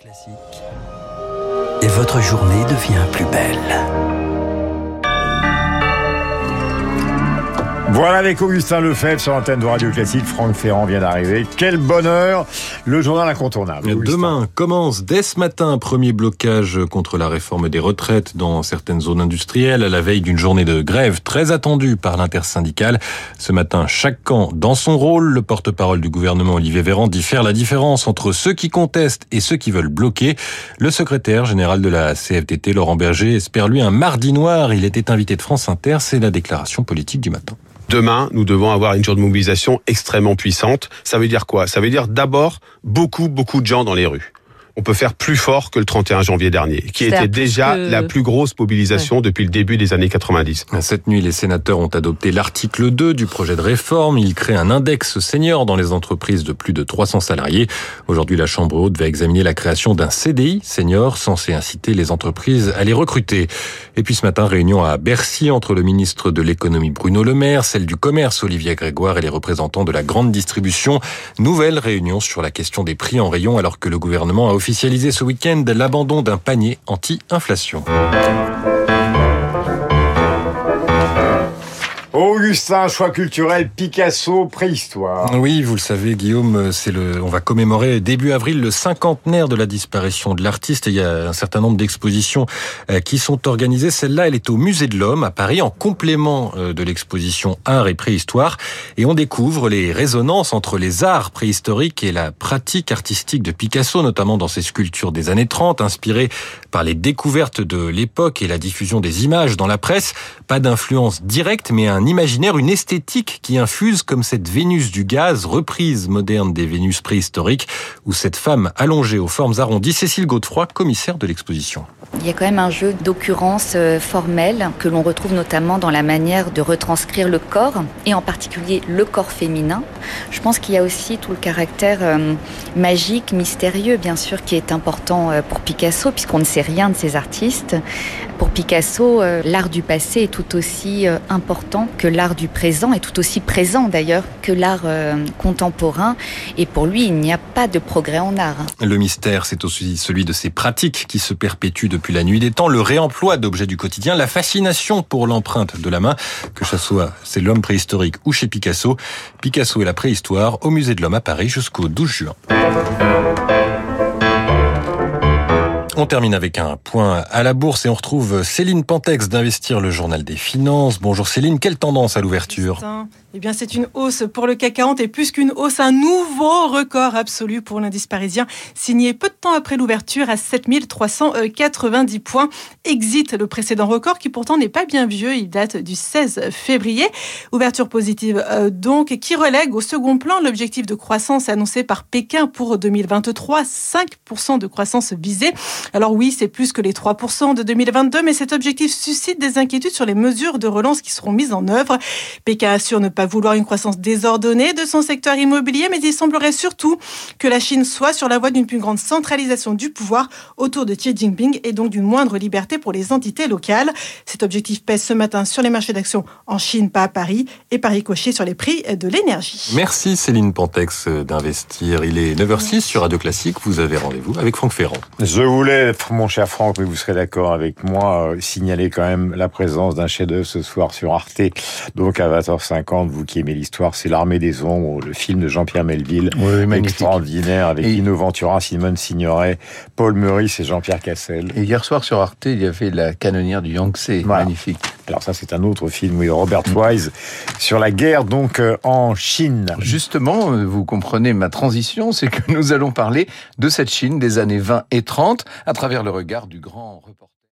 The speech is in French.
Classique. Et votre journée devient plus belle. Voilà avec Augustin Lefebvre sur l'antenne de Radio Classique. Franck Ferrand vient d'arriver. Quel bonheur Le journal incontournable. Augustin. Demain commence dès ce matin un premier blocage contre la réforme des retraites dans certaines zones industrielles à la veille d'une journée de grève très attendue par l'intersyndicale. Ce matin, chaque camp dans son rôle. Le porte-parole du gouvernement Olivier Véran dit faire la différence entre ceux qui contestent et ceux qui veulent bloquer. Le secrétaire général de la CFDT, Laurent Berger, espère lui un mardi noir. Il était invité de France Inter. C'est la déclaration politique du matin. Demain, nous devons avoir une journée de mobilisation extrêmement puissante. Ça veut dire quoi? Ça veut dire d'abord beaucoup, beaucoup de gens dans les rues on peut faire plus fort que le 31 janvier dernier, qui était déjà que... la plus grosse mobilisation ouais. depuis le début des années 90. Cette nuit, les sénateurs ont adopté l'article 2 du projet de réforme. Il crée un index senior dans les entreprises de plus de 300 salariés. Aujourd'hui, la Chambre haute va examiner la création d'un CDI senior censé inciter les entreprises à les recruter. Et puis ce matin, réunion à Bercy entre le ministre de l'économie Bruno Le Maire, celle du commerce Olivier Grégoire et les représentants de la grande distribution. Nouvelle réunion sur la question des prix en rayon alors que le gouvernement a officialisé ce week-end l'abandon d'un panier anti-inflation. Augustin, choix culturel, Picasso, préhistoire. Oui, vous le savez, Guillaume, c'est le, on va commémorer début avril le cinquantenaire de la disparition de l'artiste. Il y a un certain nombre d'expositions qui sont organisées. Celle-là, elle est au Musée de l'Homme à Paris, en complément de l'exposition Art et préhistoire. Et on découvre les résonances entre les arts préhistoriques et la pratique artistique de Picasso, notamment dans ses sculptures des années 30, inspirées par les découvertes de l'époque et la diffusion des images dans la presse. Pas d'influence directe, mais un imaginaire, une esthétique qui infuse comme cette Vénus du gaz, reprise moderne des Vénus préhistoriques, ou cette femme allongée aux formes arrondies, Cécile Godefroy, commissaire de l'exposition. Il y a quand même un jeu d'occurrences formelles que l'on retrouve notamment dans la manière de retranscrire le corps, et en particulier le corps féminin. Je pense qu'il y a aussi tout le caractère euh, magique, mystérieux, bien sûr, qui est important pour Picasso, puisqu'on ne sait rien de ces artistes. Pour Picasso, euh, l'art du passé est tout aussi euh, important que l'art du présent, et tout aussi présent d'ailleurs que l'art euh, contemporain. Et pour lui, il n'y a pas de progrès en art. Le mystère, c'est aussi celui de ces pratiques qui se perpétuent depuis la nuit des temps, le réemploi d'objets du quotidien, la fascination pour l'empreinte de la main, que ce soit c'est l'homme préhistorique ou chez Picasso. Picasso et la préhistoire au Musée de l'Homme à Paris jusqu'au 12 juin. On termine avec un point à la bourse et on retrouve Céline Pantex d'Investir le Journal des Finances. Bonjour Céline, quelle tendance à l'ouverture? Eh bien, c'est une hausse pour le CAC 40 et plus qu'une hausse, un nouveau record absolu pour l'indice parisien, signé peu de temps après l'ouverture à 7390 points. Exit le précédent record qui pourtant n'est pas bien vieux, il date du 16 février. Ouverture positive euh, donc, qui relègue au second plan l'objectif de croissance annoncé par Pékin pour 2023, 5% de croissance visée. Alors oui, c'est plus que les 3% de 2022, mais cet objectif suscite des inquiétudes sur les mesures de relance qui seront mises en œuvre. Pékin assure ne pas vouloir une croissance désordonnée de son secteur immobilier, mais il semblerait surtout que la Chine soit sur la voie d'une plus grande centralisation du pouvoir autour de Xi Jinping et donc d'une moindre liberté pour les entités locales. Cet objectif pèse ce matin sur les marchés d'actions en Chine, pas à Paris, et par ricochet sur les prix de l'énergie. Merci Céline Pantex d'investir. Il est 9h06 sur Radio Classique. Vous avez rendez-vous avec Franck Ferrand. Je voulais, mon cher Franck, mais vous serez d'accord avec moi, euh, signaler quand même la présence d'un chef-d'œuvre ce soir sur Arte, donc à 20h50 vous qui aimez l'histoire, c'est L'Armée des Ombres, le film de Jean-Pierre Melville, oui, extraordinaire, avec et... Lino Ventura, Simone Signoret, Paul Meurice et Jean-Pierre Cassel. Et hier soir sur Arte, il y avait La canonnière du Yangtze, voilà. magnifique. Alors ça, c'est un autre film, oui, Robert Wise, sur la guerre donc euh, en Chine. Justement, euh, vous comprenez ma transition, c'est que nous allons parler de cette Chine des années 20 et 30 à travers le regard du grand reporter.